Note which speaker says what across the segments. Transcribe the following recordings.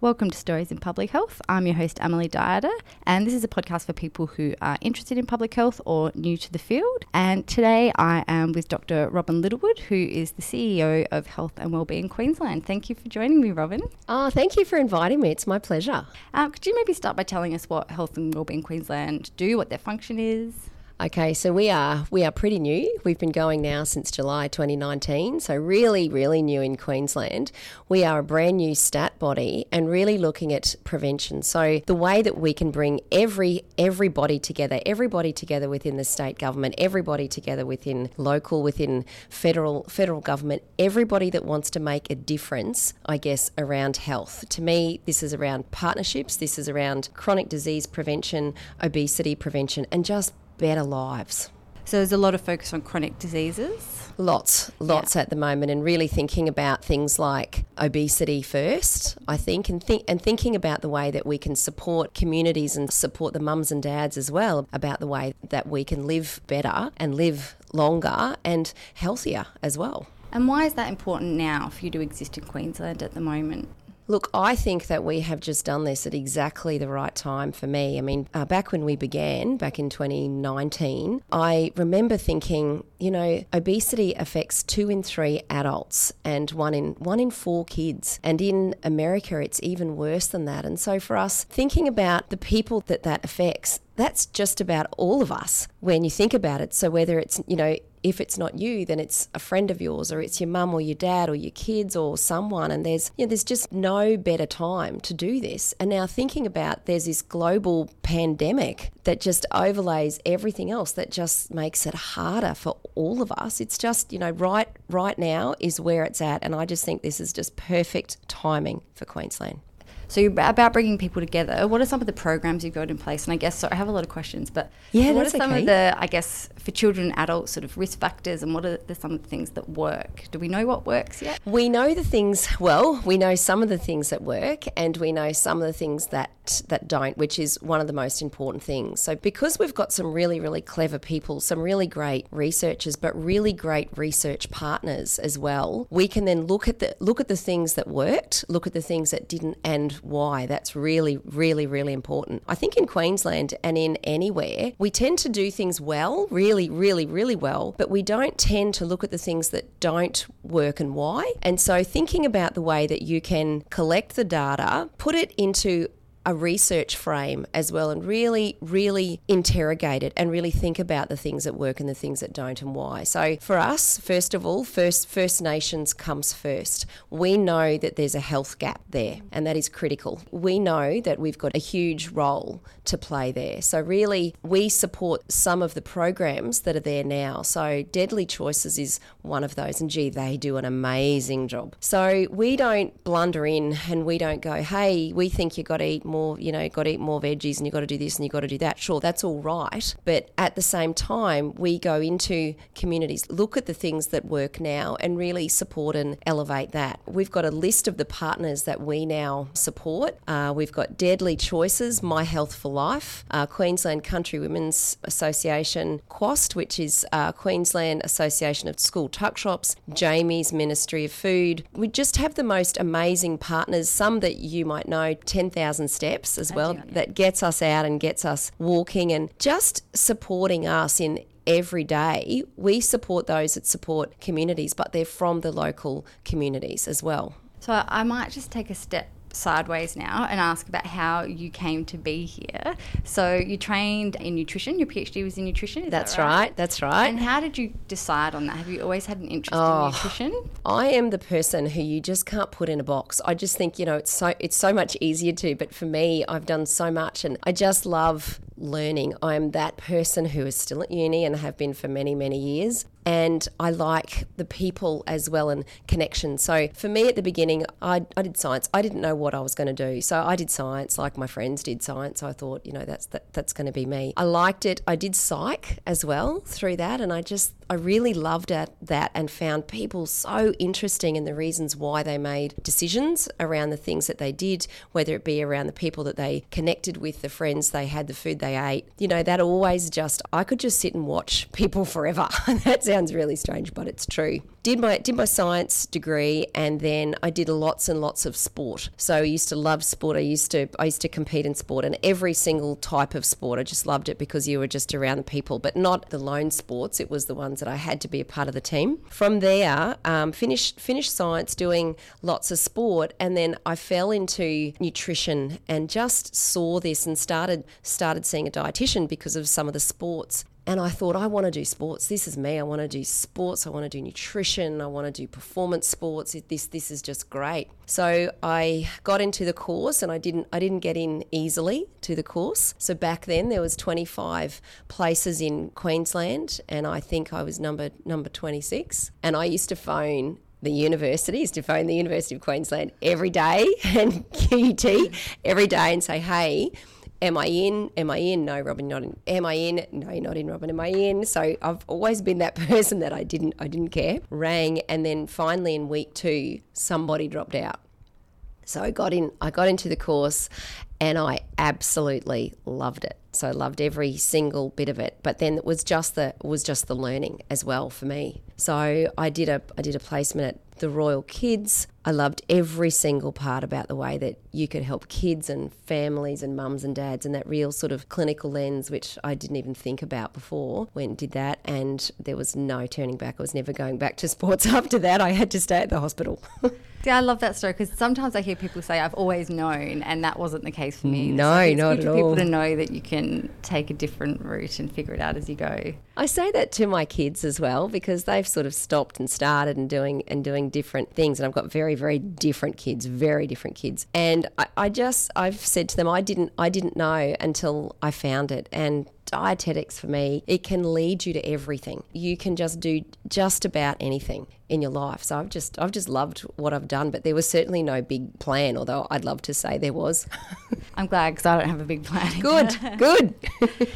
Speaker 1: Welcome to Stories in Public Health. I'm your host, Emily Dieter, and this is a podcast for people who are interested in public health or new to the field. And today I am with Dr. Robyn Littlewood, who is the CEO of Health and Wellbeing Queensland. Thank you for joining me, Robyn.
Speaker 2: Oh, thank you for inviting me. It's my pleasure.
Speaker 1: Uh, could you maybe start by telling us what Health and Wellbeing Queensland do, what their function is?
Speaker 2: Okay, so we are we are pretty new. We've been going now since July 2019, so really really new in Queensland. We are a brand new stat body and really looking at prevention. So the way that we can bring every everybody together, everybody together within the state government, everybody together within local, within federal federal government, everybody that wants to make a difference, I guess, around health. To me, this is around partnerships, this is around chronic disease prevention, obesity prevention and just better lives.
Speaker 1: So there's a lot of focus on chronic diseases.
Speaker 2: Lots, lots yeah. at the moment, and really thinking about things like obesity first, I think, and think and thinking about the way that we can support communities and support the mums and dads as well about the way that we can live better and live longer and healthier as well.
Speaker 1: And why is that important now for you to exist in Queensland at the moment?
Speaker 2: Look, I think that we have just done this at exactly the right time for me. I mean, uh, back when we began, back in 2019, I remember thinking, you know, obesity affects two in three adults and one in one in four kids. And in America, it's even worse than that. And so for us, thinking about the people that that affects, that's just about all of us when you think about it. So whether it's, you know, if it's not you, then it's a friend of yours, or it's your mum or your dad or your kids or someone. And there's you know, there's just no better time to do this. And now thinking about there's this global pandemic that just overlays everything else that just makes it harder for all of us. It's just, you know, right right now is where it's at. And I just think this is just perfect timing for Queensland.
Speaker 1: So you're about bringing people together. What are some of the programs you've got in place? And I guess so I have a lot of questions, but
Speaker 2: yeah,
Speaker 1: what are some
Speaker 2: okay.
Speaker 1: of the I guess for children and adults sort of risk factors, and what are the, some of the things that work? Do we know what works yet?
Speaker 2: We know the things well. We know some of the things that work, and we know some of the things that that don't, which is one of the most important things. So because we've got some really really clever people, some really great researchers, but really great research partners as well, we can then look at the look at the things that worked, look at the things that didn't, and why. That's really, really, really important. I think in Queensland and in anywhere, we tend to do things well, really, really, really well, but we don't tend to look at the things that don't work and why. And so thinking about the way that you can collect the data, put it into a research frame as well and really, really interrogate it and really think about the things that work and the things that don't and why. So for us, first of all, first First Nations comes first. We know that there's a health gap there and that is critical. We know that we've got a huge role to play there. So really we support some of the programs that are there now. So Deadly Choices is one of those and gee, they do an amazing job. So we don't blunder in and we don't go, hey, we think you've got to eat more more, you know, got to eat more veggies and you've got to do this and you've got to do that. Sure, that's all right. But at the same time, we go into communities, look at the things that work now and really support and elevate that. We've got a list of the partners that we now support. Uh, we've got Deadly Choices, My Health for Life, uh, Queensland Country Women's Association, QWAST, which is uh, Queensland Association of School Tuck Shops, Jamie's Ministry of Food. We just have the most amazing partners, some that you might know, 10,000 steps as well, that gets us out and gets us walking and just supporting us in every day. We support those that support communities, but they're from the local communities as well.
Speaker 1: So I might just take a step sideways now and ask about how you came to be here. So you trained in nutrition. Your PhD was in nutrition.
Speaker 2: that's
Speaker 1: that right?
Speaker 2: right? That's right.
Speaker 1: And how did you decide on that? Have you always had an interest oh, in nutrition?
Speaker 2: I am the person who you just can't put in a box. I just think you know it's so it's so much easier to. But for me, I've done so much, and I just love learning. I'm that person who is still at uni and have been for many many years and I like the people as well and connection. So for me at the beginning, I, I did science. I didn't know what I was going to do, so I did science like my friends did science. I thought, you know, that's that, that's going to be me. I liked it. I did psych as well through that, and I just I really loved at that and found people so interesting in the reasons why they made decisions around the things that they did, whether it be around the people that they connected with, the friends they had, the food they ate. You know, that always just I could just sit and watch people forever. that sounds really strange, but it's true. Did my did my science degree, and then I did lots and lots of sport. So I used to love sport. I used to I used to compete in sport, and every single type of sport. I just loved it because you were just around the people, but not the lone sports. It was the ones that I had to be a part of the team. From there, um, finished finished science, doing lots of sport, and then I fell into nutrition and just saw this and started started seeing a dietitian because of some of the sports and I thought, I want to do sports. This is me. I want to do sports. I want to do nutrition. I want to do performance sports. This this is just great. So I got into the course, and I didn't I didn't get in easily to the course. So back then there was 25 places in Queensland, and I think I was number number 26. And I used to phone the universities to phone the University of Queensland every day and QUT every day and say, hey am I in? Am I in? No, Robyn, not in. Am I in? No, you're not in, Robyn. Am I in? So I've always been that person that I didn't, I didn't care. Rang, and then finally in week two, somebody dropped out. So I got in, I got into the course, and I absolutely loved it. So I loved every single bit of it. But then it was just the was just the learning as well for me. So I did a I did a placement at the Royal Kids. I loved every single part about the way that you could help kids and families and mums and dads and that real sort of clinical lens, which I didn't even think about before when did that. And there was no turning back. I was never going back to sports after that. I had to stay at the hospital.
Speaker 1: Yeah, I love that story because sometimes I hear people say, I've always known, and that wasn't the case for me.
Speaker 2: Mm, no, so it's not good
Speaker 1: at
Speaker 2: for
Speaker 1: all. people to know that you can take a different route and figure it out as you go.
Speaker 2: I say that to my kids as well because they've sort of stopped and started and doing and doing different things. And I've got very, very different kids, very different kids. And I, I just I've said to them, I didn't I didn't know until I found it. And dietetics for me, it can lead you to everything. You can just do just about anything in your life. So I've just I've just loved what I've done, but there was certainly no big plan, although I'd love to say there was.
Speaker 1: I'm glad because I don't have a big plan.
Speaker 2: Good, good.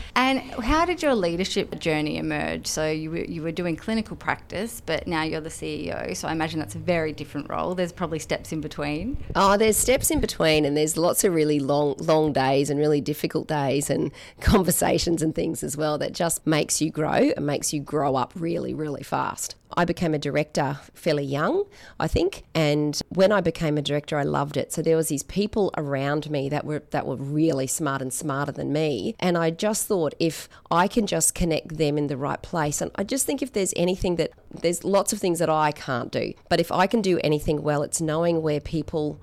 Speaker 1: and how did your leadership journey emerge? So you were, you were doing clinical practice, but now you're the CEO. So I imagine that's a very different role. There's probably steps in between.
Speaker 2: Oh, there's steps in between, and there's lots of really long long days and really difficult days and conversations and things as well that just makes you grow and makes you grow up really really fast. I became a director fairly young, I think, and when I became a director, I loved it. So there was these people around me that were that were really smart and smarter than me, and I just thought if I can just connect them in the right place, and I just think if there's anything that there's lots of things that I can't do, but if I can do anything well, it's knowing where people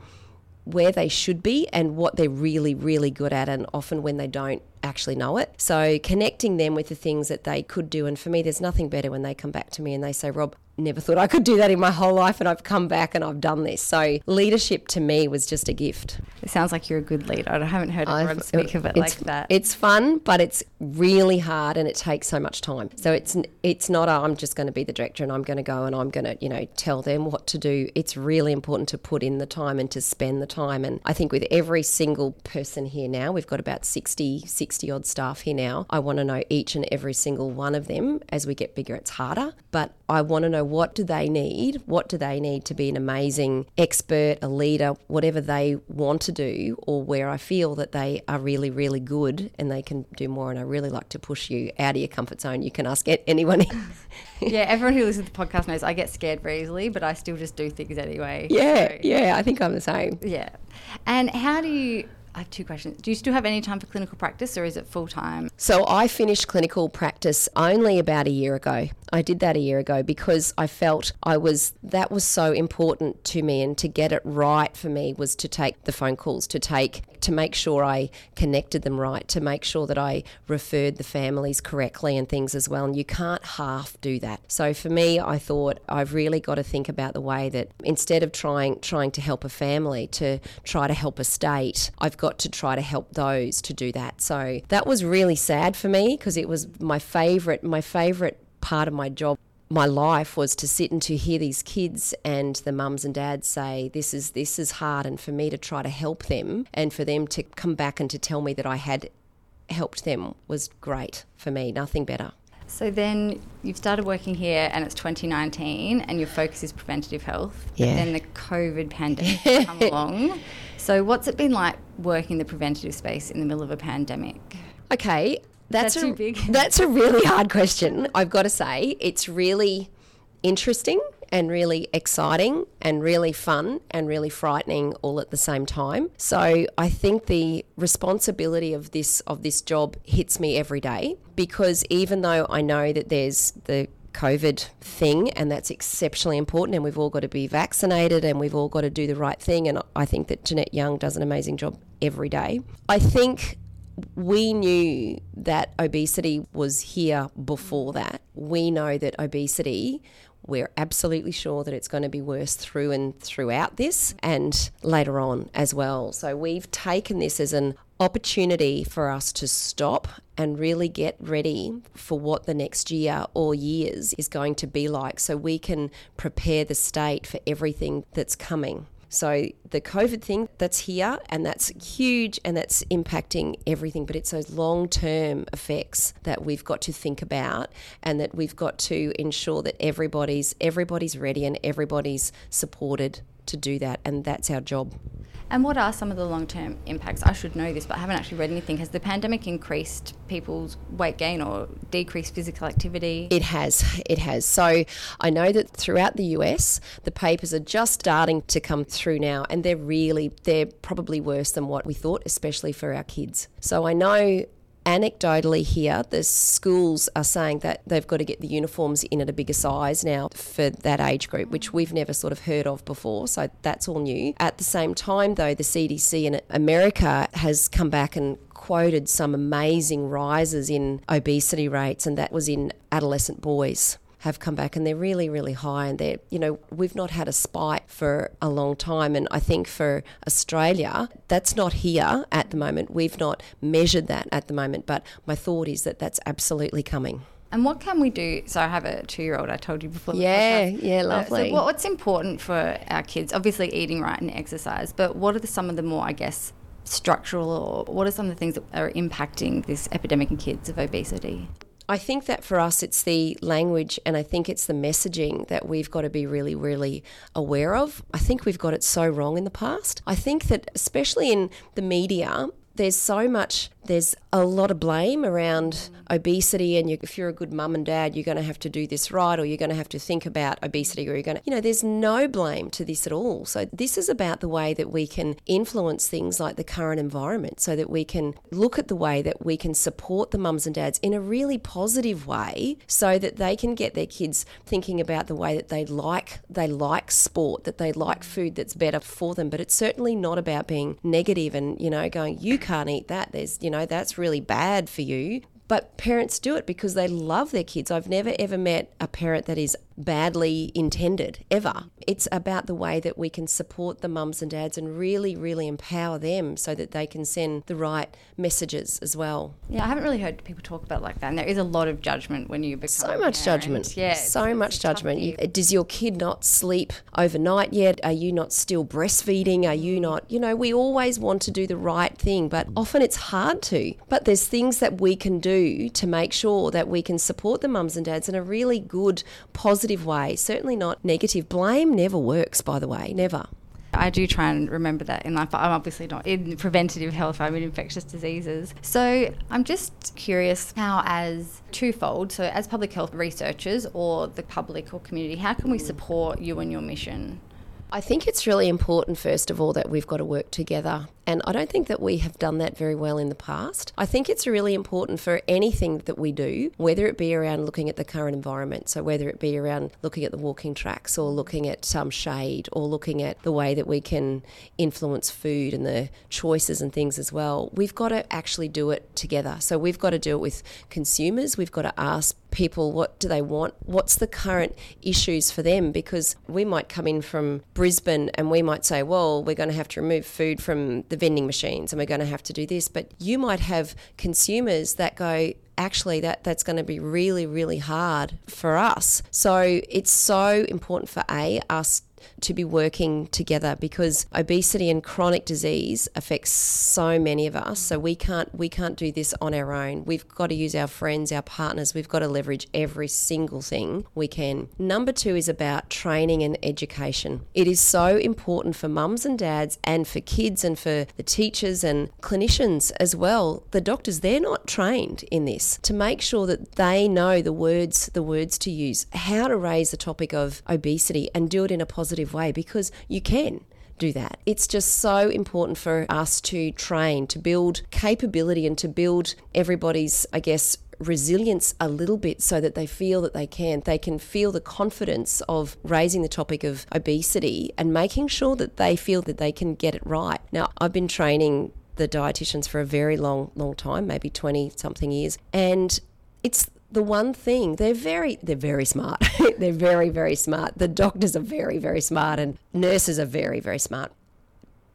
Speaker 2: where they should be and what they're really, really good at, and often when they don't actually know it. So connecting them with the things that they could do. And for me, there's nothing better when they come back to me and they say, Rob, never thought I could do that in my whole life, and I've come back and I've done this. So leadership to me was just a gift.
Speaker 1: It sounds like you're a good leader. I haven't heard anyone speak of it like that.
Speaker 2: It's fun, but it's really hard and it takes so much time. So it's it's not oh, I'm just going to be the director and I'm going to go and I'm going to you know tell them what to do. It's really important to put in the time and to spend the time. And I think with every single person here now, we've got about 60 60 odd staff here now. I want to know each and every single one of them. As we get bigger, it's harder, but I want to know what do they need? What do they need to be an amazing expert, a leader, whatever they want to do, or where I feel that they are really, really good and they can do more. And I really like to push you out of your comfort zone. You can ask anyone.
Speaker 1: yeah, everyone who listens to the podcast knows I get scared very easily, but I still just do things anyway.
Speaker 2: Yeah, so. yeah, I think I'm the same.
Speaker 1: Yeah. And how do you I have two questions. Do you still have any time for clinical practice or is it full time?
Speaker 2: So I finished clinical practice only about a year ago. I did that a year ago because I felt I was that was so important to me and to get it right for me was to take the phone calls, to take to make sure I connected them right, to make sure that I referred the families correctly and things as well. And you can't half do that. So for me, I thought I've really got to think about the way that instead of trying trying to help a family to try to help a state, I've got to try to help those to do that. So that was really sad for me because it was my favorite my favorite part of my job my life was to sit and to hear these kids and the mums and dads say this is this is hard and for me to try to help them and for them to come back and to tell me that I had helped them was great for me nothing better.
Speaker 1: So then you've started working here and it's 2019 and your focus is preventative health yeah. then the covid pandemic come along. So what's it been like working the preventative space in the middle of a pandemic?
Speaker 2: Okay That's
Speaker 1: that
Speaker 2: a,
Speaker 1: too big?
Speaker 2: That's a really hard question. I've got to say, it's really interesting and really exciting and really fun and really frightening all at the same time. So I think the responsibility of this of this job hits me every day because even though I know that there's the COVID thing, and that's exceptionally important. And we've all got to be vaccinated and we've all got to do the right thing. And I think that Jeannette Young does an amazing job every day. I think we knew that obesity was here before that. We know that obesity we're absolutely sure that it's going to be worse through and throughout this and later on as well. So we've taken this as an opportunity for us to stop and really get ready for what the next year or years is going to be like so we can prepare the state for everything that's coming. So the COVID thing that's here and that's huge and that's impacting everything, but it's those long term effects that we've got to think about and that we've got to ensure that everybody's everybody's ready and everybody's supported to do that and that's our job.
Speaker 1: And what are some of the long term impacts? I should know this, but I haven't actually read anything. Has the pandemic increased people's weight gain or decreased physical activity?
Speaker 2: It has. It has. So I know that throughout the US, the papers are just starting to come through now, and they're really, they're probably worse than what we thought, especially for our kids. So I know anecdotally here, the schools are saying that they've got to get the uniforms in at a bigger size now for that age group, which we've never sort of heard of before. So that's all new. At the same time, though, the CDC in America has come back and quoted some amazing rises in obesity rates, and that was in adolescent boys have come back and they're really, really high. And they're, you know, we've not had a spike for a long time. And I think for Australia, that's not here at the moment. We've not measured that at the moment. But my thought is that that's absolutely coming.
Speaker 1: And what can we do? So I have a two-year-old. I told you before.
Speaker 2: Yeah, yeah, lovely.
Speaker 1: Uh, so what's important for our kids? Obviously, eating right and exercise. But what are the, some of the more, I guess, structural, or what are some of the things that are impacting this epidemic in kids of obesity?
Speaker 2: I think that for us, it's the language and I think it's the messaging that we've got to be really, really aware of. I think we've got it so wrong in the past. I think that, especially in the media, there's so much there's a lot of blame around obesity and you, if you're a good mum and dad you're going to have to do this right or you're going to have to think about obesity or you're going to you know there's no blame to this at all. So this is about the way that we can influence things like the current environment so that we can look at the way that we can support the mums and dads in a really positive way so that they can get their kids thinking about the way that they like they like sport that they like food that's better for them. But it's certainly not about being negative and you know going you can't eat that. There's you know know, that's really bad for you. But parents do it because they love their kids. I've never ever met a parent that is badly intended ever. It's about the way that we can support the mums and dads and really, really empower them so that they can send the right messages as well.
Speaker 1: Yeah, I haven't really heard people talk about like that. And there is a lot of judgment when you become
Speaker 2: so much judgment.
Speaker 1: Yeah,
Speaker 2: so it's, much it's judgment. You, does your kid not sleep overnight yet? Are you not still breastfeeding? Are you not? You know, we always want to do the right thing, but often it's hard to. But there's things that we can do to make sure that we can support the mums and dads in a really good, positive positive way, certainly not negative. Blame never works, by the way, never.
Speaker 1: I do try and remember that in life, but I'm obviously not in preventative health, I'm in infectious diseases. So I'm just curious how, as twofold, so as public health researchers or the public or community, how can we support you and your mission?
Speaker 2: I think it's really important, first of all, that we've got to work together and I don't think that we have done that very well in the past. I think it's really important for anything that we do, whether it be around looking at the current environment, so whether it be around looking at the walking tracks or looking at some shade or looking at the way that we can influence food and the choices and things as well, we've got to actually do it together. So we've got to do it with consumers, we've got to ask people what do they want what's the current issues for them because we might come in from Brisbane and we might say well we're going to have to remove food from the vending machines and we're going to have to do this. But you might have consumers that go, actually that that's going to be really really hard for us so it's so important for a us to be working together because obesity and chronic disease affects so many of us. So we can't we can't do this on our own. We've got to use our friends, our partners. We've got to leverage every single thing we can. Number 2 is about training and education. It is so important for mums and dads and for kids and for the teachers and clinicians as well. The doctors they're not trained in this to make sure that they know the words the words to use, how to raise the topic of obesity and do it in a positive way because you can do that. It's just so important for us to train, to build capability, and to build everybody's, I guess, resilience a little bit so that they feel that they can. They can feel the confidence of raising the topic of obesity and making sure that they feel that they can get it right. Now, I've been training the dietitians for a very long, long time, maybe 20 something years, and it's the one thing they're very they're very smart. They're very very smart. The doctors are very very smart and nurses are very very smart.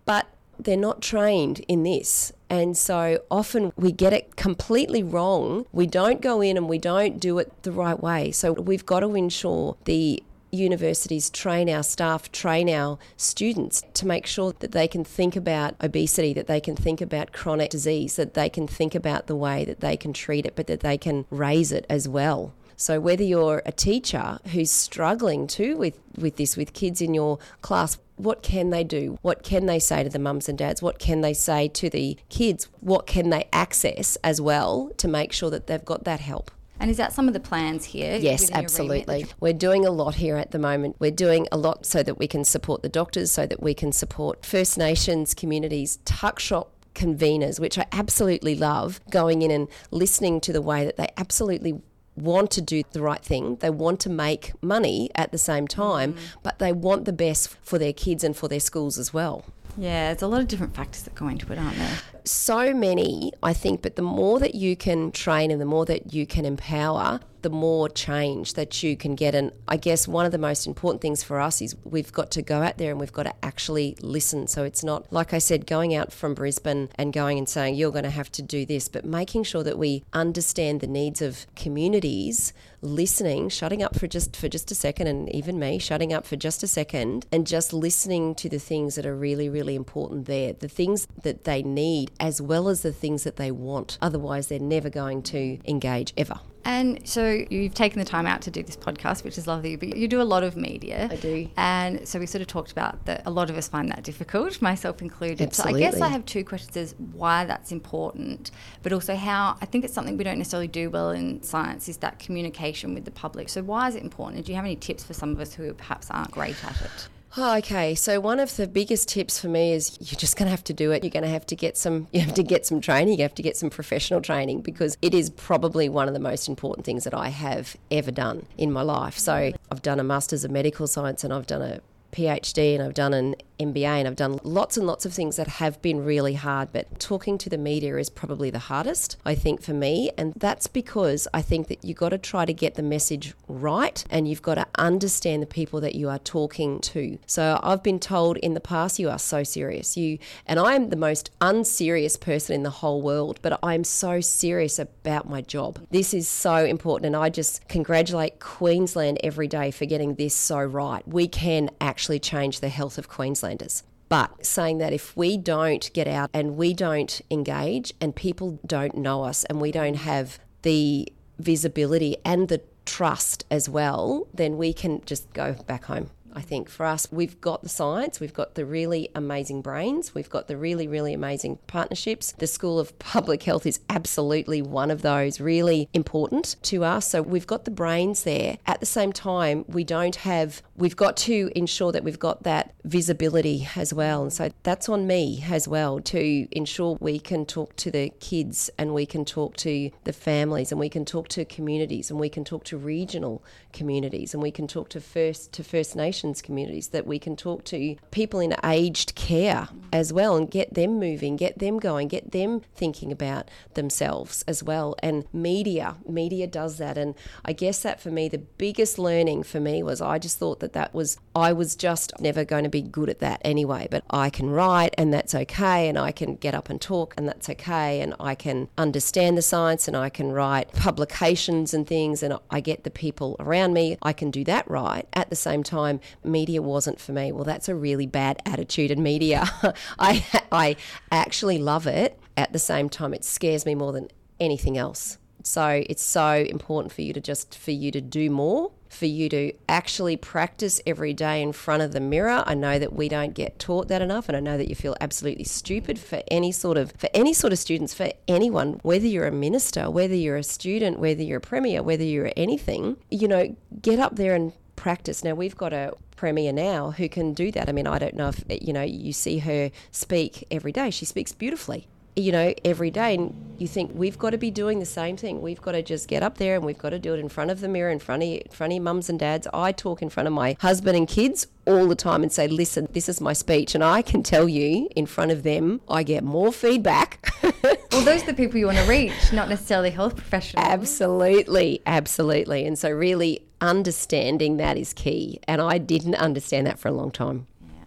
Speaker 2: But they're not trained in this. And so often we get it completely wrong. We don't go in and we don't do it the right way. So we've got to ensure the universities train our staff, train our students to make sure that they can think about obesity, that they can think about chronic disease, that they can think about the way that they can treat it, but that they can raise it as well. So whether you're a teacher who's struggling too with, with this, with kids in your class, what can they do? What can they say to the mums and dads? What can they say to the kids? What can they access as well to make sure that they've got that help?
Speaker 1: And is that some of the plans here?
Speaker 2: Yes, absolutely. We're doing a lot here at the moment. We're doing a lot so that we can support the doctors, so that we can support First Nations communities, tuck shop conveners, which I absolutely love, going in and listening to the way that they absolutely want to do the right thing. They want to make money at the same time, mm. but they want the best for their kids and for their schools as well.
Speaker 1: Yeah, there's a lot of different factors that go into it, aren't there?
Speaker 2: So many, I think, but the more that you can train and the more that you can empower, the more change that you can get. And I guess one of the most important things for us is we've got to go out there and we've got to actually listen. So it's not, like I said, going out from Brisbane and going and saying, you're going to have to do this, but making sure that we understand the needs of communities listening, shutting up for just for just a second, and even me shutting up for just a second, and just listening to the things that are really, really important there, the things that they need, as well as the things that they want. Otherwise, they're never going to engage ever.
Speaker 1: And so you've taken the time out to do this podcast, which is lovely, but you do a lot of media.
Speaker 2: I do.
Speaker 1: And so we sort of talked about that a lot of us find that difficult, myself included.
Speaker 2: Absolutely.
Speaker 1: So I guess I have two questions as why that's important, but also how I think it's something we don't necessarily do well in science is that communication with the public. So why is it important? And do you have any tips for some of us who perhaps aren't great at it?
Speaker 2: Oh, okay. So one of the biggest tips for me is you're just going to have to do it. You're going to have to get some you have to get some training, you have to get some professional training because it is probably one of the most important things that I have ever done in my life. So I've done a masters of medical science and I've done a PhD and I've done an MBA and I've done lots and lots of things that have been really hard, but talking to the media is probably the hardest, I think, for me. And that's because I think that you've got to try to get the message right and you've got to understand the people that you are talking to. So I've been told in the past, you are so serious. You and I am the most unserious person in the whole world, but I'm so serious about my job. This is so important. And I just congratulate Queensland every day for getting this so right. We can actually change the health of Queensland Queenslanders. But saying that if we don't get out and we don't engage and people don't know us and we don't have the visibility and the trust as well, then we can just go back home. I think for us, we've got the science, we've got the really amazing brains, we've got the really, really amazing partnerships. The School of Public Health is absolutely one of those really important to us. So we've got the brains there. At the same time, we don't have, we've got to ensure that we've got that visibility as well. And so that's on me as well to ensure we can talk to the kids and we can talk to the families and we can talk to communities and we can talk to regional communities and we can talk to first to First Nations Communities that we can talk to people in aged care as well and get them moving, get them going, get them thinking about themselves as well. And media, media does that. And I guess that for me, the biggest learning for me was I just thought that that was, I was just never going to be good at that anyway. But I can write and that's okay. And I can get up and talk and that's okay. And I can understand the science and I can write publications and things and I get the people around me. I can do that right. At the same time, media wasn't for me. Well, that's a really bad attitude in media. I, I actually love it. At the same time, it scares me more than anything else. So it's so important for you to just for you to do more, for you to actually practice every day in front of the mirror. I know that we don't get taught that enough and I know that you feel absolutely stupid for any sort of for any sort of students, for anyone, whether you're a minister, whether you're a student, whether you're a premier, whether you're anything, you know, get up there and practice. Now we've got a premier now who can do that. I mean, I don't know if you know, you see her speak every day. She speaks beautifully you know, every day. And you think we've got to be doing the same thing. We've got to just get up there and we've got to do it in front of the mirror, in front of, in front of mums and dads. I talk in front of my husband and kids all the time and say, listen, this is my speech. And I can tell you in front of them, I get more feedback.
Speaker 1: well, those are the people you want to reach, not necessarily health professionals.
Speaker 2: Absolutely. Absolutely. And so, really understanding that is key. And I didn't understand that for a long time.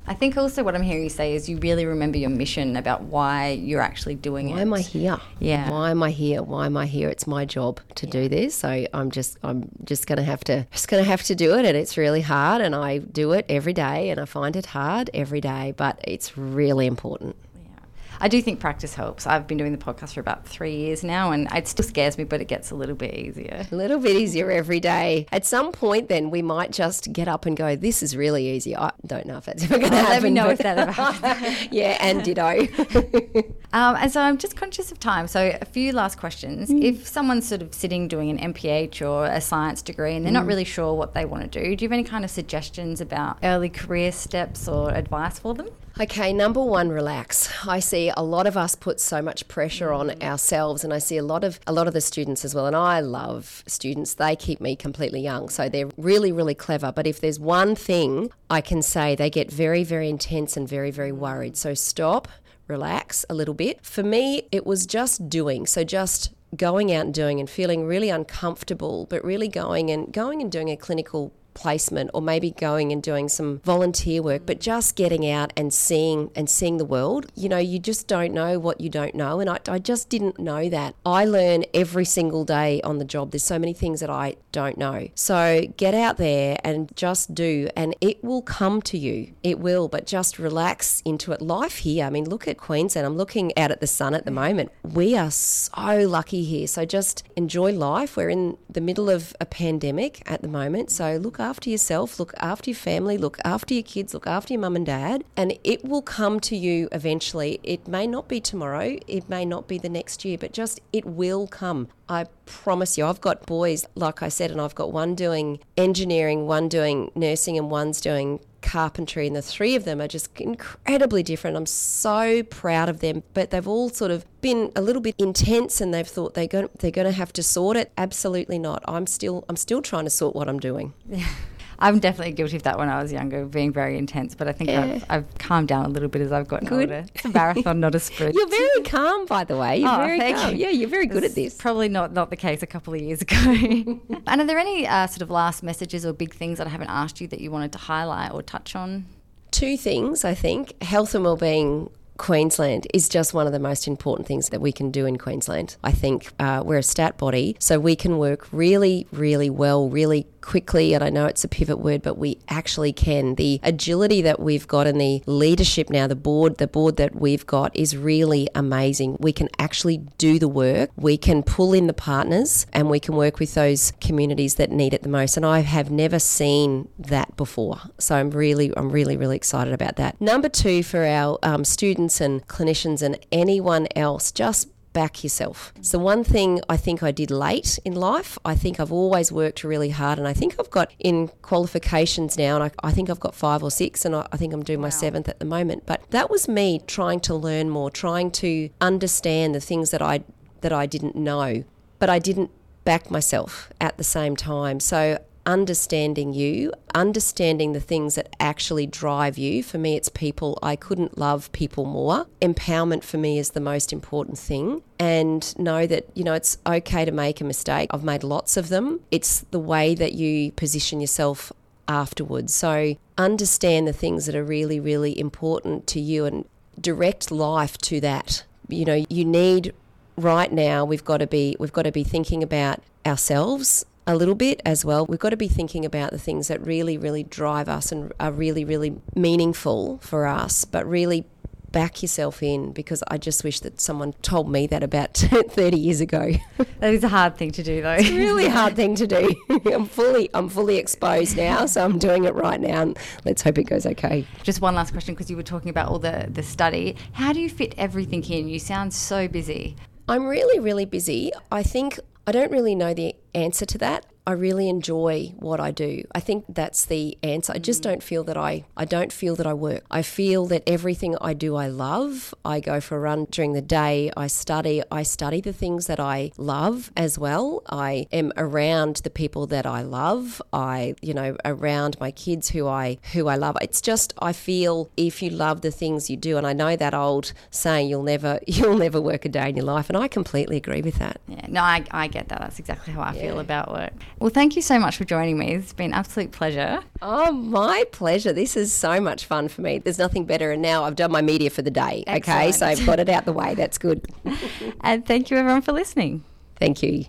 Speaker 1: I think also what I'm hearing you say is you really remember your mission about why you're actually doing
Speaker 2: why
Speaker 1: it.
Speaker 2: Why am I here?
Speaker 1: Yeah.
Speaker 2: Why am I here? Why am I here? It's my job to yeah. do this. So I'm just I'm just gonna have to just gonna have to do it and it's really hard and I do it every day and I find it hard every day, but it's really important.
Speaker 1: I do think practice helps. I've been doing the podcast for about three years now, and it still scares me, but it gets a little bit easier.
Speaker 2: A little bit easier every day. At some point, then we might just get up and go, "This is really easy." I don't know if that's ever going to happen.
Speaker 1: Let me know if that ever happens.
Speaker 2: yeah, and ditto.
Speaker 1: um, and so I'm just conscious of time. So a few last questions. Mm. If someone's sort of sitting doing an MPH or a science degree and they're mm. not really sure what they want to do, do you have any kind of suggestions about early career steps or advice for them?
Speaker 2: Okay, number one, relax. I see a lot of us put so much pressure on mm. ourselves, and I see a lot of a lot of the students as well. And I love students; they keep me completely young, so they're really, really clever. But if there's one thing I can say, they get very, very intense and very, very worried. So stop, relax a little bit. For me, it was just doing. So just going out and doing and feeling really uncomfortable, but really going and going and doing a clinical placement or maybe going and doing some volunteer work, but just getting out and seeing and seeing the world. You know, you just don't know what you don't know. And I, I just didn't know that. I learn every single day on the job. There's so many things that I don't know. So get out there and just do, and it will come to you. It will, but just relax into it. Life here, I mean, look at Queensland. I'm looking out at the sun at the moment. We are so lucky here. So just enjoy life. We're in the middle of a pandemic at the moment. So look after yourself, look after your family, look after your kids, look after your mum and dad, and it will come to you eventually. It may not be tomorrow, it may not be the next year, but just it will come. I promise you, I've got boys, like I said, and I've got one doing engineering, one doing nursing, and one's doing carpentry, and the three of them are just incredibly different. I'm so proud of them, but they've all sort of been a little bit intense, and they've thought they're going they're going to have to sort it. Absolutely not. I'm still I'm still trying to sort what I'm doing.
Speaker 1: Yeah. I'm definitely guilty of that when I was younger, being very intense. But I think yeah. I've, I've, calmed down a little bit as I've gotten good. older. It's a marathon, not a sprint.
Speaker 2: You're very calm, by the way. You're oh, very calm. You. Yeah, you're very good
Speaker 1: it's
Speaker 2: at this.
Speaker 1: Probably not not the case a couple of years ago. and are there any uh, sort of last messages or big things that I haven't asked you that you wanted to highlight or touch on?
Speaker 2: Two things, I think. Health and well-being Queensland is just one of the most important things that we can do in Queensland. I think uh, we're a stat body, so we can work really, really well, really quickly. And I know it's a pivot word, but we actually can. The agility that we've got and the leadership now, the board, the board that we've got is really amazing. We can actually do the work. We can pull in the partners and we can work with those communities that need it the most. And I have never seen that before. So I'm really, I'm really, really excited about that. Number two for our um, students and clinicians and anyone else, just back yourself. So, one thing I think I did late in life, I think I've always worked really hard, and I think I've got in qualifications now, and I, I think I've got five or six, and I, I think I'm doing wow. my seventh at the moment. But that was me trying to learn more, trying to understand the things that I that I didn't know, but I didn't back myself at the same time. So understanding you, understanding the things that actually drive you. For me, it's people. I couldn't love people more. Empowerment for me is the most important thing. And know that, you know, it's okay to make a mistake. I've made lots of them. It's the way that you position yourself afterwards. So understand the things that are really, really important to you and direct life to that. You know, you need right now we've got to be we've got to be thinking about ourselves a little bit as well. We've got to be thinking about the things that really, really drive us and are really, really meaningful for us, but really back yourself in because I just wish that someone told me that about 30 years ago.
Speaker 1: That is a hard thing to do though.
Speaker 2: It's a really hard thing to do. I'm fully I'm fully exposed now, so I'm doing it right now and let's hope it goes okay.
Speaker 1: Just one last question because you were talking about all the the study. How do you fit everything in? You sound so busy.
Speaker 2: I'm really really busy. I think I don't really know the answer to that. I really enjoy what I do. I think that's the answer. I just mm. don't feel that I I don't feel that I work. I feel that everything I do I love. I go for a run during the day. I study. I study the things that I love as well. I am around the people that I love. I, you know, around my kids who I who I love. It's just I feel if you love the things you do and I know that old saying you'll never you'll never work a day in your life and I completely agree with that.
Speaker 1: Yeah, no, I, I get that. That's exactly how I feel about work. Well, thank you so much for joining me. It's been an absolute pleasure.
Speaker 2: Oh, my pleasure. This is so much fun for me. There's nothing better. And now I've done my media for the day. Okay. So I've got it out the way. That's good.
Speaker 1: And thank you everyone for listening.
Speaker 2: Thank you.